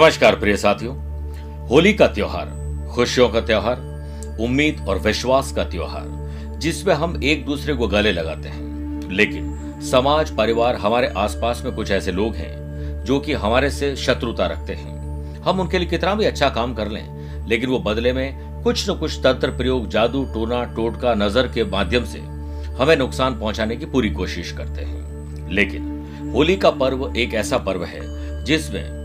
नमस्कार प्रिय साथियों। होली का त्योहार, खुशियों का त्योहार, उम्मीद और विश्वास का त्योहार, जिसमें हम एक दूसरे को गले लगाते हैं। लेकिन समाज, परिवार, हमारे आसपास में कुछ ऐसे लोग हैं, जो कि हमारे से शत्रुता रखते हैं। हम उनके लिए कितना भी अच्छा काम कर लें, लेकिन वो बदले में कुछ न कुछ तंत्र प्रयोग, जादू, टोना, टोटका, नज़र के माध्यम से हमें नुकसान पहुँचाने की पूरी कोशिश करते हैं। लेकिन होली का पर्व एक ऐसा पर्व है, जिसमें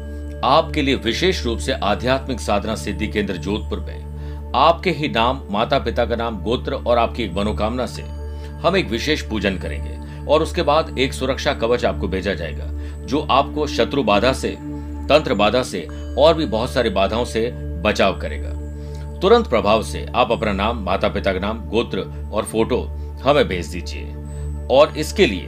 आपके लिए विशेष रूप से आध्यात्मिक साधना सिद्धि केंद्र जोधपुर में। आपके ही नाम माता पिता का नाम, गोत्र और आपकी एक मनोकामना से हम एक विशेष पूजन करेंगे और उसके बाद एक सुरक्षा कवच आपको भेजा जाएगा, जो आपको शत्रु बाधा से, तंत्र बाधा से और भी बहुत सारी बाधाओं से बचाव करेगा। तुरंत प्रभाव से आप अपना नाम माता पिता का नाम, गोत्र और फ़ोटो हमें भेज दीजिए। और इसके लिए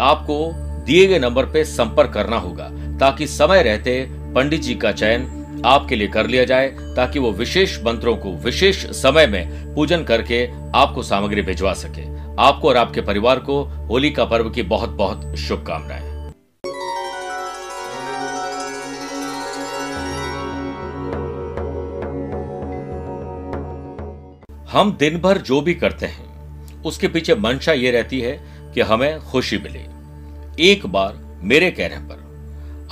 आपको दिए गए नंबर पर संपर्क करना होगा, ताकि समय रहते पंडित जी का चयन आपके लिए कर लिया जाए ताकि वो विशेष मंत्रों को विशेष समय में पूजन करके आपको सामग्री भिजवा सके। आपको और आपके परिवार को होली का पर्व की बहुत बहुत शुभकामनाएँ। हम दिन भर जो भी करते हैं, उसके पीछे मंशा ये रहती है कि हमें खुशी मिले। एक बार मेरे कहने पर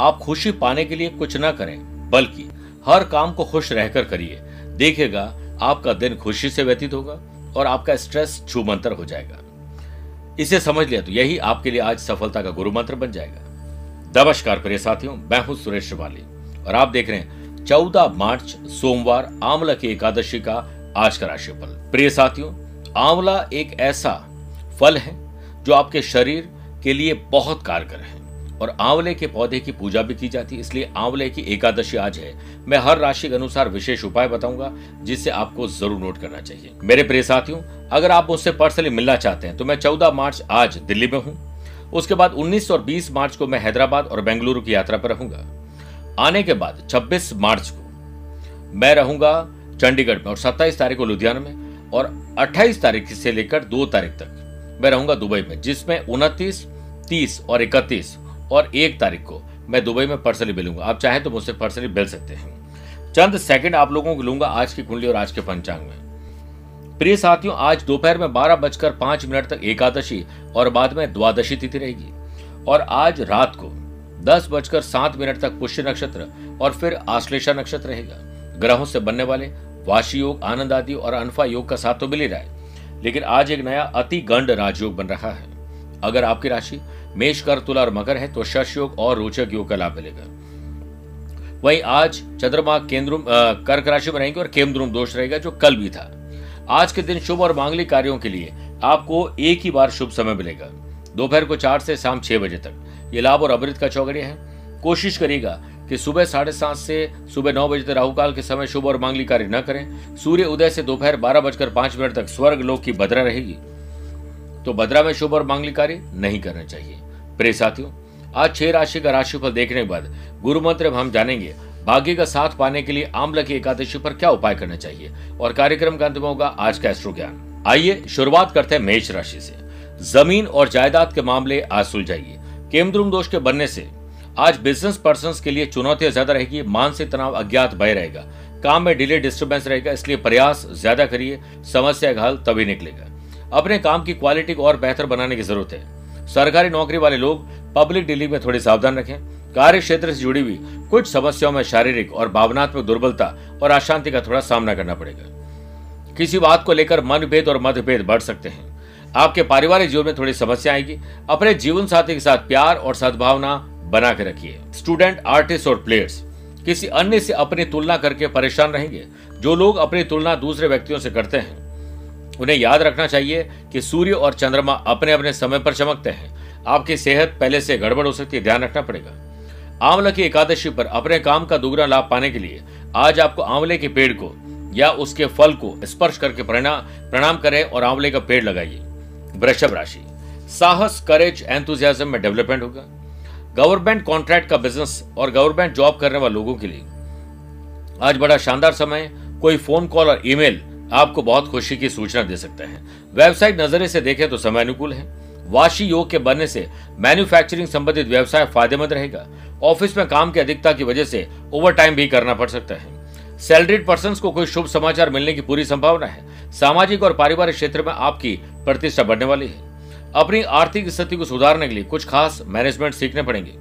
आप खुशी पाने के लिए कुछ ना करें, बल्कि हर काम को खुश रहकर करिए। देखेगा, आपका दिन खुशी से व्यतीत होगा और आपका स्ट्रेस छूमंतर हो जाएगा। इसे समझ लिया तो यही आपके लिए आज सफलता का गुरु मंत्र बन जाएगा। नमस्कार प्रिय साथियों, मैं हूँ सुरेश श्रिवाली और आप देख रहे हैं चौदह मार्च, सोमवार, आंवला की एकादशी का आज का राशिफल। प्रिय साथियों, आंवला एक ऐसा फल है जो आपके शरीर के लिए बहुत कारगर है। और आंवले के पौधे की पूजा भी की जाती है, इसलिए आंवले की एकादशी आज है। मैं हर राशि के अनुसार विशेष उपाय बताऊँगा, जिससे आपको ज़रूर नोट करना चाहिए। मेरे प्रिय साथियों, अगर आप मुझसे पर्सनली मिलना चाहते हैं तो मैं चौदह मार्च आज दिल्ली में हूँ। उसके बाद 19 और 20 मार्च को मैं हैदराबाद और बेंगलुरु की यात्रा पर रहूँगा। आने के बाद 26 मार्च को मैं रहूँगा चंडीगढ़ में और 27 तारीख को लुधियाना में और 28 तारीख से लेकर 2 तारीख तक मैं रहूँगा दुबई में, जिसमें उनतीस, तीस और इकतीस और एक तारीख को मैं दुबई में पर्सनली मिलूँगा। आप चाहें तो मुझसे पर्सनली मिल सकते हैं। चंद सेकंड आप लोगों को लूँगा आज की कुंडली और आज के पंचांग में। प्रिय साथियों, आज दोपहर में बारह बजकर पाँच मिनट तक एकादशी और बाद में द्वादशी तिथि रहेगी। और आज रात को दस बजकर सात मिनट तक पुष्य नक्षत्र और फिर आश्लेषा नक्षत्र रहेगा। ग्रहों से बनने वाले वाशी योग, आनंद आदि और अनफा योग का साथ तो मिल ही रहा है। लेकिन आज एक नया अति गंड राजयोग बन रहा है। अगर आपकी राशि मेष कर तुला और मकर है तो शश योग और रोचक योग का लाभ मिलेगा। वहीं आज चंद्रमा केंद्र कर्क राशि में रहेंगे और केमद्रुम दोष रहेगा, जो कल भी था। आज के दिन शुभ और मांगलिक कार्यों के लिए आपको एक ही बार शुभ समय मिलेगा। दोपहर को चार से शाम छह बजे तक। ये लाभ और अमृत का चौगड़िया है। कोशिश करिएगा कि सुबह साढ़े सात से सुबह नौ बजे तक राहुकाल के समय शुभ और मांगलिक कार्य न करें। सूर्य उदय से दोपहर बारह बजकर पाँच मिनट तक स्वर्ग लोक की बद्रा रहेगी। तो भद्रा में शुभ और मांगलिक कार्य नहीं करना चाहिए। प्रिय साथियों, आज छह राशि का राशिफल देखने के बाद गुरु मंत्र हम जानेंगे, भाग्य का साथ पाने के लिए आमला की एकादशी पर क्या उपाय करना चाहिए और कार्यक्रम का अंत में होगा आज का एस्ट्रो ज्ञान आइए शुरुआत करते हैं मेष राशि से। ज़मीन और जायदाद के मामले आज सुलझाइए। केमद्रुम दोष के बनने से आज बिज़नेस पर्सन के लिए चुनौतियाँ ज़्यादा रहेगी, मानसिक तनाव अज्ञात भय रहेगा। काम में डिले डिस्टर्बेंस रहेगा, इसलिए प्रयास ज़्यादा करिए, समस्या का हल तभी निकलेगा। अपने काम की क्वालिटी को और बेहतर बनाने की ज़रूरत है। सरकारी नौकरी वाले लोग पब्लिक डीलिंग में थोड़ी सावधान रखें। कार्य क्षेत्र से जुड़ी हुई कुछ समस्याओं में शारीरिक और भावनात्मक दुर्बलता और अशांति का थोड़ा सामना करना पड़ेगा। किसी बात को लेकर मनभेद और मतभेद बढ़ सकते हैं। आपके पारिवारिक जीवन में थोड़ी समस्या आएगी। अपने जीवन साथी के साथ प्यार और सद्भावना बना के रखिए। स्टूडेंट, आर्टिस्ट और प्लेयर्स, किसी अन्य से अपनी तुलना करके परेशान रहेंगे। जो लोग अपनी तुलना दूसरे व्यक्तियों से करते हैं उन्हें याद रखना चाहिए कि सूर्य और चंद्रमा अपने अपने समय पर चमकते हैं। आपकी सेहत पहले से गड़बड़ हो सकती है, ध्यान रखना पड़ेगा। आंवला की एकादशी पर अपने काम का दुगना लाभ पाने के लिए आज आपको आंवले के पेड़ को या उसके फल को स्पर्श करके प्रणाम करें और आंवले का पेड़ लगाइए। वृषभ राशि। साहस करेज एंथुजियाज्म में डेवलपमेंट होगा। गवर्नमेंट कॉन्ट्रैक्ट का बिज़नेस और गवर्नमेंट जॉब करने वाले लोगों के लिए आज बड़ा शानदार समय कोई फ़ोन कॉल और ईमेल आपको बहुत खुशी की सूचना दे सकता है। वेबसाइट नजरे से देखें तो समय अनुकूल है। वाशी योग के बनने से मैन्युफैक्चरिंग संबंधित व्यवसाय फ़ायदेमंद रहेगा। ऑफ़िस में काम की अधिकता की वजह से ओवर टाइम भी करना पड़ सकता है। सैलरीड पर्सन को कोई शुभ समाचार मिलने की पूरी संभावना है। सामाजिक और पारिवारिक क्षेत्र में आपकी प्रतिष्ठा बढ़ने वाली है। अपनी आर्थिक स्थिति को सुधारने के लिए कुछ खास मैनेजमेंट सीखने पड़ेंगे।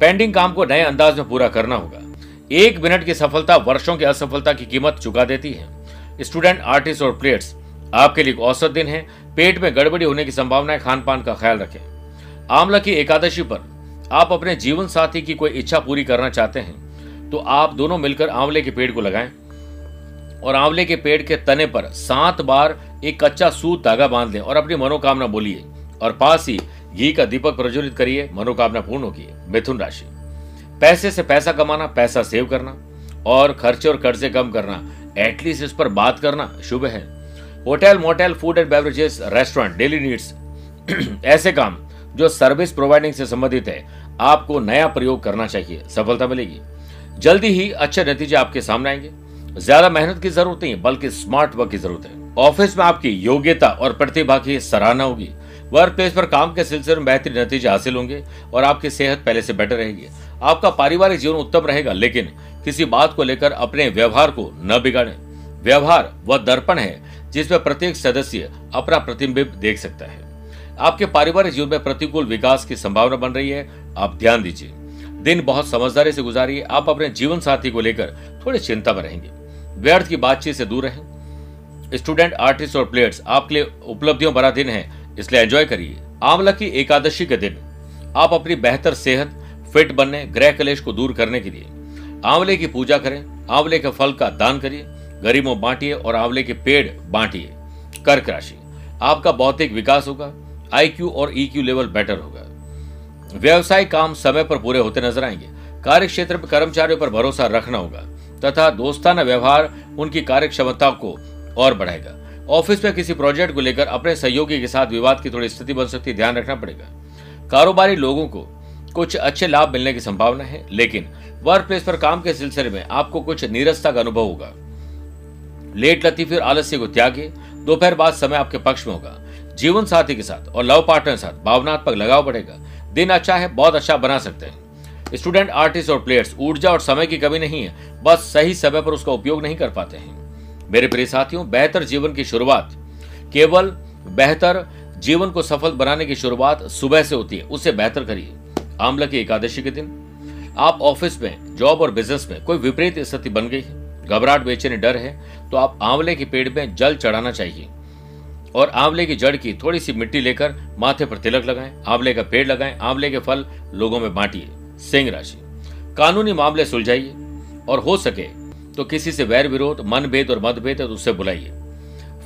पेंडिंग काम को नए अंदाज में पूरा करना होगा। एक मिनट की सफलता वर्षों की असफलता की कीमत चुका देती है। स्टूडेंट, आर्टिस्ट और प्लेयर्स, आपके लिए औसत दिन है। पेट में गड़बड़ी होने की संभावना है खान पान का ख्याल रखें। आमला की एकादशी पर आप अपने जीवन साथी की कोई इच्छा पूरी करना चाहते हैं तो आप दोनों मिलकर आंवले के पेड़ को लगाएँ। और आंवले के पेड़ के तने पर सात बार एक कच्चा सूत धागा बाँध लें और अपनी मनोकामना बोलिए। और पास ही घी का दीपक प्रज्वलित करिए, मनोकामना पूर्ण होगी। मिथुन राशि। पैसे से पैसा कमाना, पैसा सेव करना और खर्चे और कर्जे कम करना एटलीस्ट इस पर बात करना शुभ है। Hotel motel food and beverages restaurant daily needs ऐसे काम जो सर्विस प्रोवाइडिंग से संबंधित है, आपको नया प्रयोग करना चाहिए। सफलता मिलेगी। जल्दी ही अच्छे नतीजे आपके सामने आएँगे। ज़्यादा मेहनत की ज़रूरत नहीं, बल्कि स्मार्ट वर्क की ज़रूरत है। ऑफ़िस में आपकी योग्यता और प्रतिभा की सराहना होगी। वर्क प्लेस पर काम के सिलसिले में बेहतरीन नतीजे हासिल होंगे और आपकी सेहत पहले से बेटर रहेगी। आपका पारिवारिक जीवन उत्तम रहेगा, लेकिन किसी बात को लेकर अपने व्यवहार को न बिगाड़े। व्यवहार वह दर्पण है, जिसमें प्रत्येक सदस्य अपना प्रतिबिंब देख सकता है। आपके पारिवारिक जीवन में प्रतिकूल विकास की संभावना बन रही है, आप ध्यान दीजिए। दिन बहुत समझदारी से गुजारिए, आप अपने जीवन साथी को लेकर थोड़ी चिंता में रहेंगे। व्यर्थ की बातचीत से दूर रहें। स्टूडेंट, आर्टिस्ट और प्लेयर्स, आपके लिए उपलब्धियों भरा दिन है, इसलिए एंजॉय करिए। आंवला की एकादशी के दिन, आप अपनी बेहतर सेहत, फिट बनने, ग्रह कलेश को दूर करने के लिए आंवले की पूजा करें, आंवले के फल का दान करिए, गरीबों बांटिए और आंवले के पेड़ बांटिए। कर्क राशि, आपका भौतिक विकास होगा आईक्यू और ईक्यू लेवल बेटर होगा। व्यवसायिक काम समय पर पूरे होते नज़र आएँगे। कार्य क्षेत्र में कर्मचारियों पर भरोसा रखना होगा, तथा दोस्ताना व्यवहार उनकी कार्य क्षमता को और बढ़ाएगा। ऑफ़िस में किसी प्रोजेक्ट को लेकर अपने सहयोगी के साथ विवाद की थोड़ी स्थिति बन सकती है, ध्यान रखना पड़ेगा। कारोबारी लोगों को कुछ अच्छे लाभ मिलने की संभावना है, लेकिन वर्क प्लेस पर काम के सिलसिले में आपको कुछ नीरसता का अनुभव होगा। लेट लतीफ और आलस्य को त्यागिए, दोपहर बाद समय आपके पक्ष में होगा। जीवन साथी के साथ और लव पार्टनर के साथ भावनात्मक लगाव बढ़ेगा। दिन अच्छा है, बहुत अच्छा बना सकते हैं। स्टूडेंट आर्टिस्ट और प्लेयर्स ऊर्जा और समय की कमी नहीं है, बस सही समय पर उसका उपयोग नहीं कर पाते हैं। मेरे प्रिय साथियों, बेहतर जीवन की शुरुआत, केवल बेहतर जीवन को सफल बनाने की शुरुआत सुबह से होती है, उसे बेहतर करिए। आमला की एकादशी के दिन। आप ऑफ़िस में, जॉब और बिज़नेस में कोई विपरीत स्थिति बन गई है, घबराहट बेचैनी डर है तो आप आंवले के पेड़ में जल चढ़ाना चाहिए। और आंवले की जड़ की थोड़ी सी मिट्टी लेकर माथे पर तिलक लगाएँ, आंवले का पेड़ लगाएँ, आंवले के फल लोगों में बांटिए सिंह राशि। कानूनी मामले सुलझाइए, और हो सके तो किसी से वैर विरोध मन भेद और मतभेद है तो उससे बुलाइए।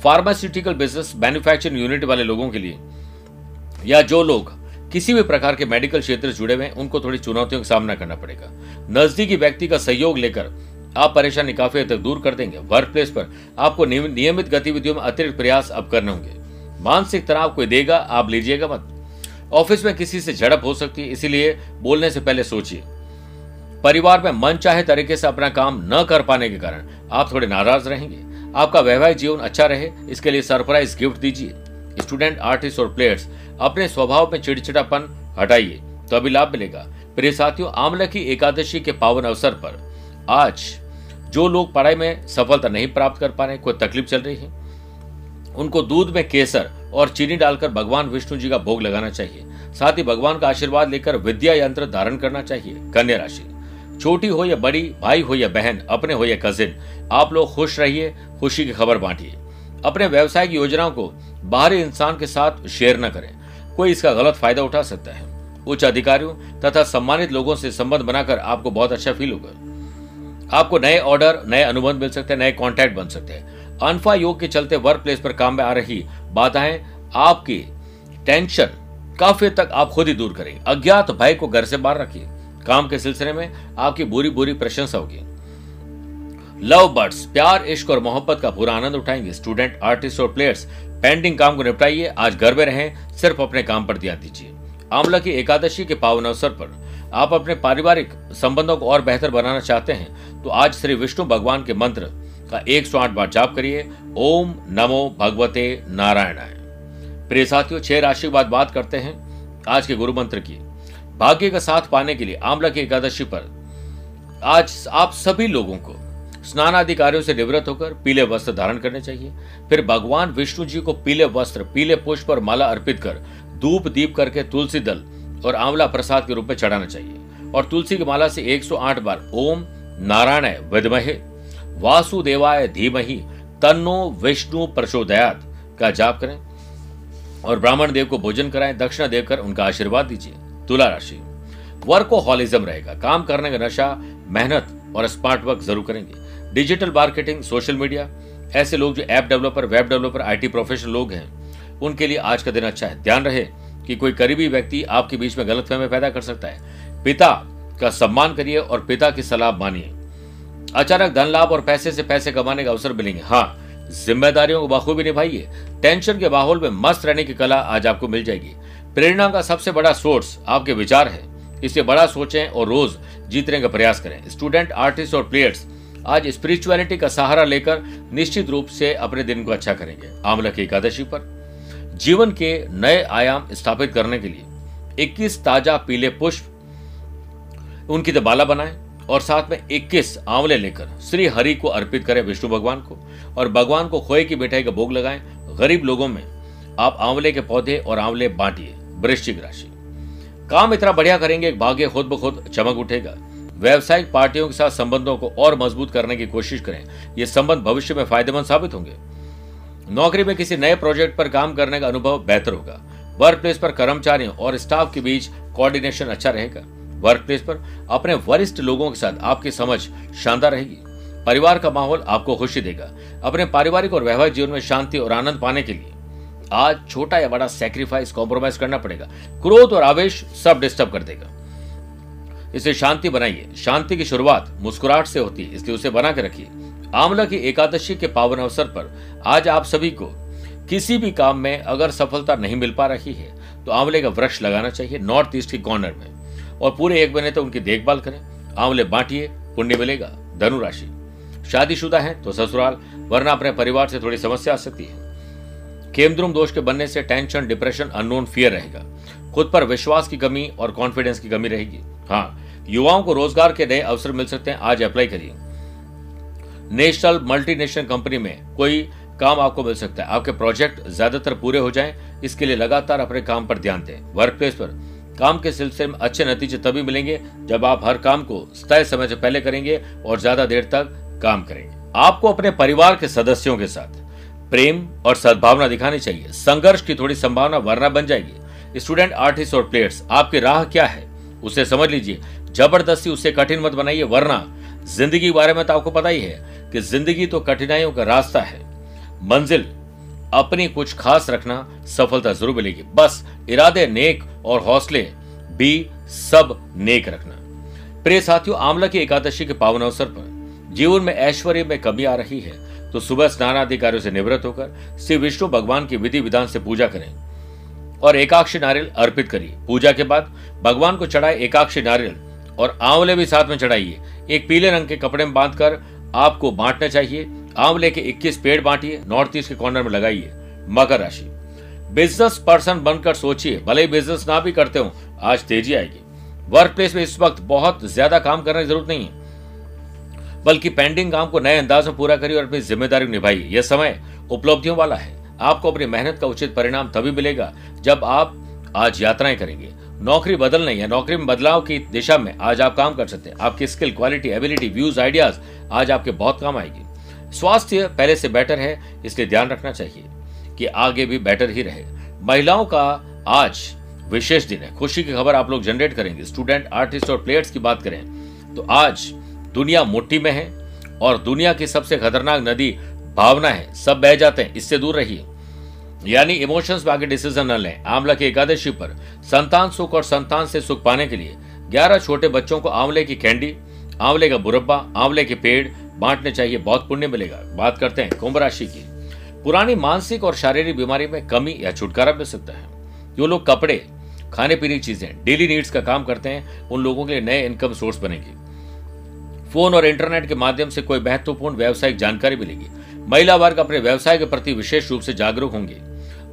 फार्मास्यूटिकल बिज़नेस मैन्युफैक्चरिंग यूनिट वाले लोगों के लिए, या जो लोग किसी भी प्रकार के मेडिकल क्षेत्र से जुड़े हुए उनको थोड़ी चुनौतियों का सामना करना पड़ेगा। नजदीकी व्यक्ति का सहयोग लेकर आप परेशानी काफ़ी हद तक दूर कर देंगे। वर्क प्लेस पर आपको नियमित गतिविधियों में अतिरिक्त प्रयास अब करने होंगे। मानसिक तनाव कोई देगा, आप लीजिएगा मत। ऑफ़िस में किसी से झड़प हो सकती है, इसीलिए बोलने से पहले सोचिए। परिवार में मन चाहे तरीके से अपना काम न कर पाने के कारण आप थोड़े नाराज़ रहेंगे। आपका वैवाहिक जीवन अच्छा रहे, इसके लिए सरप्राइज़ गिफ्ट दीजिए। स्टूडेंट, आर्टिस्ट और प्लेयर्स अपने स्वभाव में चिड़चिड़ापन हटाइए तो अभी लाभ मिलेगा। प्रिय साथियों आमला की एकादशी के पावन अवसर पर आज जो लोग पढ़ाई में सफलता नहीं प्राप्त कर पा रहे कोई तकलीफ़ चल रही है? उनको दूध में केसर और चीनी डालकर भगवान विष्णु जी का भोग लगाना चाहिए। साथ ही भगवान का आशीर्वाद लेकर विद्या यंत्र धारण करना चाहिए। कन्या राशि, छोटी हो या बड़ी, भाई हो या बहन, अपने हो या कजिन आप लोग खुश रहिए, खुशी की खबर बांटिए। अपने व्यवसायिक योजनाओं को बाहरी इंसान के साथ शेयर न करें। कोई इसका गलत फ़ायदा उठा सकता है। उच्च अधिकारियों तथा सम्मानित लोगों से संबंध बनाकर आपको बहुत अच्छा फील होगा। आपको नए ऑर्डर नए अनुबंध मिल सकते हैं, नए कॉन्ट्रैक्ट बन सकते हैं। अनफा योग के चलते वर्क प्लेस पर काम में आ रही बाधाएँ आपकी टेंशन काफ़ी तक आप खुद ही दूर करें। अज्ञात भय को घर से बाहर रखिए। काम के सिलसिले में आपकी बुरी बुरी प्रशंसा होगी। लव बर्ड्स प्यार, इश्क और मोहब्बत का पूरा आनंद उठाएँगे। स्टूडेंट आर्टिस्ट और प्लेयर्स पेंडिंग काम को निपटाइए, आज घर में रहें, सिर्फ़ अपने काम पर ध्यान दीजिए। आमला की एकादशी के पावन अवसर पर आप अपने पारिवारिक संबंधों को और बेहतर बनाना चाहते हैं तो आज श्री विष्णु भगवान के मंत्र का एक सौ आठ बार जाप करिए। ओम नमो भगवते नारायणाय। प्रिय साथियों, छह राशि के बाद बात करते हैं आज के गुरु मंत्र की। भाग्य का साथ पाने के लिए आमला की एकादशी पर आज आप सभी लोगों को स्नान आदि कार्यों से निवृत्त होकर पीले वस्त्र धारण करने चाहिए। फिर भगवान विष्णु जी को पीले वस्त्र, पीले पुष्प और माला अर्पित कर धूप दीप करके तुलसी दल और आंवला प्रसाद के रूप में चढ़ाना चाहिए। और तुलसी की माला से 108 बार, ओम नारायण विदमहे, वासुदेवाय धीमहि, तन्नो विष्णु प्रचोदयात का जाप करें और ब्राह्मण देव को भोजन कराएँ, दक्षिणा देकर उनका आशीर्वाद दीजिए। तुला राशि। वर्कोहॉलिज्म रहेगा। काम करने का नशा, मेहनत और स्मार्ट वर्क ज़रूर करेंगे। डिजिटल मार्केटिंग, सोशल मीडिया, ऐसे लोग जो app developer, web developer, IT professional लोग हैं, उनके लिए आज का दिन अच्छा है। ध्यान रहे कि कोई करीबी व्यक्ति आपके बीच में गलतफहमी पैदा कर सकता है। पिता का सम्मान करिए और पिता की सलाह मानिए। अचानक धन लाभ और पैसे से पैसे कमाने का अवसर मिलेंगे। हाँ जिम्मेदारियों को बखूबी निभाइए। टेंशन के माहौल में मस्त रहने की कला आज आपको मिल जाएगी। प्रेरणा का सबसे बड़ा सोर्स आपके विचार है। इसे बड़ा सोचें और रोज जीतने का प्रयास करें। स्टूडेंट, आर्टिस्ट और प्लेयर्स आज स्पिरिचुअलिटी का सहारा लेकर निश्चित रूप से अपने दिन को अच्छा करेंगे। आमला की एकादशी पर। जीवन के नए आयाम स्थापित करने के लिए 21 ताज़ा पीले पुष्प उनकी दबाला बनाएँ और साथ में 21 आंवले लेकर श्री हरि को अर्पित करें विष्णु भगवान को और भगवान को खोए की मिठाई का भोग लगाएँ। गरीब लोगों में आप आंवले के पौधे और आंवले बांटिए, वृश्चिक राशि। काम इतना बढ़िया करेंगे, भाग्य खुद ब खुद चमक उठेगा। व्यवसायिक पार्टियों के साथ संबंधों को और मज़बूत करने की कोशिश करें। ये संबंध भविष्य में फ़ायदेमंद साबित होंगे। नौकरी में किसी नए प्रोजेक्ट पर काम करने का अनुभव बेहतर होगा। वर्क प्लेस पर कर्मचारियों और स्टाफ के बीच कोऑर्डिनेशन अच्छा रहेगा। वर्क प्लेस पर अपने वरिष्ठ लोगों के साथ आपकी समझ शानदार रहेगी। परिवार का माहौल आपको खुशी देगा। अपने पारिवारिक और वैवाहिक जीवन में शांति और आनंद पाने के लिए आज छोटा या बड़ा सेक्रीफाइस कॉम्प्रोमाइज करना पड़ेगा। क्रोध और आवेश सब डिस्टर्ब कर देगा। इसे शांति बनाइए। शांति की शुरुआत मुस्कुराहट से होती है, इसलिए उसे बना के रखिए। आमला की एकादशी के पावन अवसर पर आज आप सभी को किसी भी काम में अगर सफलता नहीं मिल पा रही है तो आंवले का वृक्ष लगाना चाहिए नॉर्थ ईस्ट के कॉर्नर में। और पूरे एक महीने तक तो उनकी देखभाल करें। आंवले बांटिए, पुण्य मिलेगा। धनु राशि। शादीशुदा है तो ससुराल, वरना अपने परिवार से थोड़ी समस्या आ सकती है। केमद्रुम दोष के बनने से टेंशन, डिप्रेशन, अननोन फियर रहेगा। खुद पर विश्वास की कमी और कॉन्फिडेंस की कमी रहेगी। हाँ युवाओं को रोज़गार के नए अवसर मिल सकते हैं। आज अप्लाई करिए। नेशनल मल्टीनेशनल कंपनी में कोई काम आपको मिल सकता है। आपके प्रोजेक्ट ज़्यादातर पूरे हो जाएँ, इसके लिए लगातार अपने काम पर ध्यान दें। वर्क प्लेस पर। काम के सिलसिले में अच्छे नतीजे तभी मिलेंगे जब आप हर काम को तय समय से पहले करेंगे और ज़्यादा देर तक काम करेंगे। आपको अपने परिवार के सदस्यों के साथ प्रेम और सद्भावना दिखानी चाहिए। संघर्ष की थोड़ी संभावना वरना बन जाएगी। स्टूडेंट आर्टिस्ट और प्लेयर्स आपकी राह क्या है? उसे समझ लीजिए। ज़बरदस्ती उसे कठिन मत बनाइए, वरना ज़िंदगी के बारे में तो आपको पता ही है कि ज़िंदगी तो कठिनाइयों का रास्ता है। मंजिल, अपनी कुछ खास रखना सफलता ज़रूर मिलेगी। बस इरादे नेक और हौसले भी सब नेक रखना। प्रिय साथियों, आमला की एकादशी के पावन अवसर पर जीवन में ऐश्वर्य में कमी आ रही है तो सुबह स्नान आदि कार्यों से निवृत्त होकर श्री विष्णु भगवान की विधि विधान से पूजा करें और एकाक्षी नारियल अर्पित करिए। पूजा के बाद भगवान को चढ़ाए एकाक्षी नारियल और आंवले भी साथ में चढ़ाइए। एक पीले रंग के कपड़े में बांधकर आपको बांटना चाहिए। आंवले के 21 पेड़ बांटिए, नॉर्थ ईस्ट के कॉर्नर में लगाइए। मकर राशि। बिज़नेस पर्सन बनकर सोचिए, भले ही बिज़नेस ना भी करते हो, आज तेज़ी आएगी। वर्क प्लेस में इस वक्त बहुत ज़्यादा काम करने की ज़रूरत नहीं है, बल्कि पेंडिंग काम को नए अंदाज में पूरा करिए और अपनी ज़िम्मेदारी निभाइए। यह समय उपलब्धियों वाला है। आपको अपनी मेहनत का उचित परिणाम तभी मिलेगा जब आप आज यात्राएँ करेंगे। नौकरी बदल नहीं है, नौकरी में बदलाव की दिशा में आज आप काम कर सकते हैं। आपकी skill quality ability views ideas आज आपके बहुत काम आएगी। स्वास्थ्य पहले से बेटर है, इसलिए ध्यान रखना चाहिए कि आगे भी बेटर ही रहे। महिलाओं का आज विशेष दिन है। खुशी की खबर आप लोग जनरेट करेंगे। स्टूडेंट आर्टिस्ट और प्लेयर्स की बात करें तो आज दुनिया मोटी में है और दुनिया की सबसे खतरनाक नदी भावना है। सब बह जाते हैं, इससे दूर रहिए। यानी इमोशंस में आगे डिसीज़न न लें। आंवला की एकादशी पर संतान सुख और संतान से सुख पाने के लिए ग्यारह छोटे बच्चों को आंवले की कैंडी आंवले का बुरब्बा, आंवले के पेड़, बांटने चाहिए, बहुत पुण्य मिलेगा। बात करते हैं कुंभ राशि की। पुरानी मानसिक और शारीरिक बीमारी में कमी या छुटकारा मिल सकता है। जो लोग कपड़े खाने पीने की चीज़ें डेली नीड्स का काम करते हैं, उन लोगों के लिए नए इनकम सोर्स बनेगी। फ़ोन और इंटरनेट के माध्यम से कोई महत्वपूर्ण व्यावसायिक जानकारी मिलेगी। महिला वर्ग अपने व्यवसाय के प्रति विशेष रूप से जागरूक होंगे।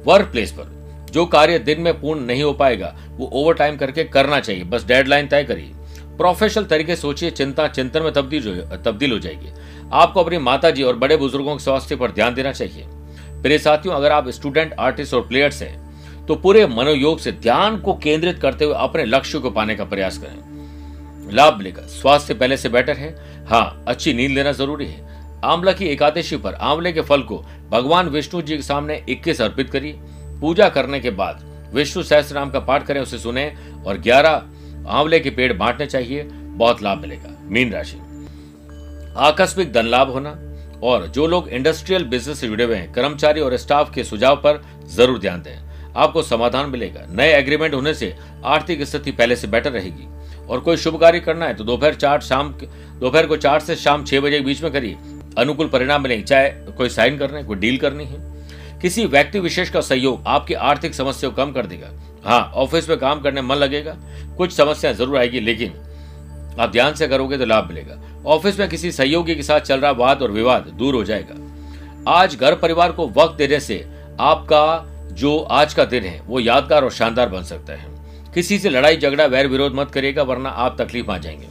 वर्क प्लेस पर। जो कार्य दिन में पूर्ण नहीं हो पाएगा, वो ओवर टाइम करके करना चाहिए। बस डेडलाइन तय करिए। प्रोफेशनल तरीके सोचिए, चिंता, चिंतन में तब्दील तब्दील हो जाएगी। आपको अपनी माता जी और बड़े बुज़ुर्गों के स्वास्थ्य पर ध्यान देना चाहिए। प्रिय साथियों, अगर आप स्टूडेंट आर्टिस्ट और प्लेयर्स हैं तो पूरे मनोयोग से ध्यान को केंद्रित करते हुए अपने लक्ष्य को पाने का प्रयास करें। लाभ मिलेगा। स्वास्थ्य पहले से बेटर है। हाँ अच्छी नींद लेना ज़रूरी है। आंवला की एकादशी पर आंवले के फल को भगवान विष्णु जी के सामने इक्कीस अर्पित करिए। पूजा करने के बाद विष्णु सहस्त्र नाम का पाठ करें, उसे सुने और ग्यारह आंवले के पेड़ बांटने चाहिए, बहुत लाभ मिलेगा। मीन राशि। आकस्मिक धन लाभ होना और जो लोग इंडस्ट्रियल बिज़नेस से जुड़े हुए हैं, कर्मचारी और स्टाफ के सुझाव पर ज़रूर ध्यान दें। आपको समाधान मिलेगा। नए एग्रीमेंट होने से आर्थिक स्थिति पहले से बेटर रहेगी। और कोई शुभ कार्य करना है तो दोपहर चार शाम दोपहर को चार से शाम छह बजे के बीच में करिए। अनुकूल परिणाम मिलेंगे चाहे कोई साइन करना कोई डील करनी है। किसी व्यक्ति विशेष का सहयोग आपकी आर्थिक समस्या को कम कर देगा। हाँ ऑफ़िस में काम करने मन लगेगा, कुछ समस्या ज़रूर आएगी, लेकिन आप ध्यान से करोगे तो लाभ मिलेगा। ऑफ़िस में किसी सहयोगी के साथ चल रहा वाद और विवाद दूर हो जाएगा। आज घर परिवार को वक्त देने से आपका जो आज का दिन है, वो यादगार और शानदार बन सकता है। किसी से लड़ाई, झगड़ा, वैर विरोध मत करेगा वरना आप तकलीफ़ आ जाएँगे।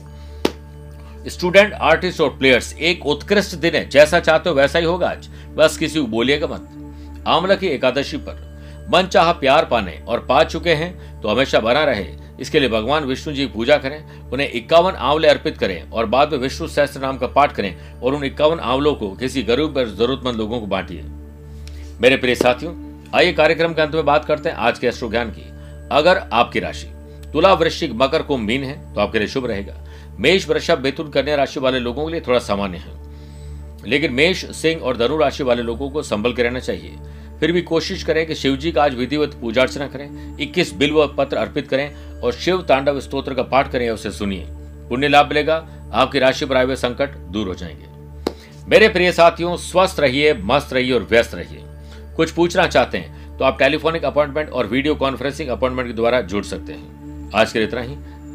स्टूडेंट, आर्टिस्ट और प्लेयर्स, एक उत्कृष्ट दिन है। जैसा चाहते हो वैसा ही होगा आज। बस किसी को बोलिएगा मत। आमला की एकादशी पर। मन चाह प्यार पाने और पा चुके हैं तो हमेशा बना रहे। इसके लिए भगवान विष्णु जी पूजा करें, उन्हें इक्यावन आंवले अर्पित करें और बाद में विष्णु सहस्त्र नाम का पाठ करें और उन इक्यावन आंवलों को किसी गरीब और जरूरतमंद लोगों को बांटिए। मेरे प्रिय साथियों, आइए कार्यक्रम के अंत में बात करते हैं आज के अश्रु ज्ञान की। अगर आपकी राशि, तुला वृश्चिक मकर को मीन है तो आपके लिए शुभ रहेगा। मेष वृषभ बेतुन कन्या राशि वाले लोगों के लिए थोड़ा सामान्य है। लेकिन मेष, सिंह और धनु राशि वाले लोगों को संभल के रहना चाहिए। फिर भी कोशिश करें कि शिव जी का आज विधिवत पूजा अर्चना करें, इक्कीस बिल्व पत्र अर्पित करें और शिव तांडव स्त्रोत्र का पाठ करें उसे सुनिए। पुण्य लाभ मिलेगा, आपकी राशि पर आए हुए संकट दूर हो जाएँगे। मेरे प्रिय साथियों, स्वस्थ रहिए, मस्त रहिए और व्यस्त रहिए। कुछ पूछना चाहते हैं तो आप टेलीफोनिक अपॉइंटमेंट और वीडियो कॉन्फ्रेंसिंग अपॉइंटमेंट के द्वारा जुड़ सकते हैं। आज के लिए इतना ही।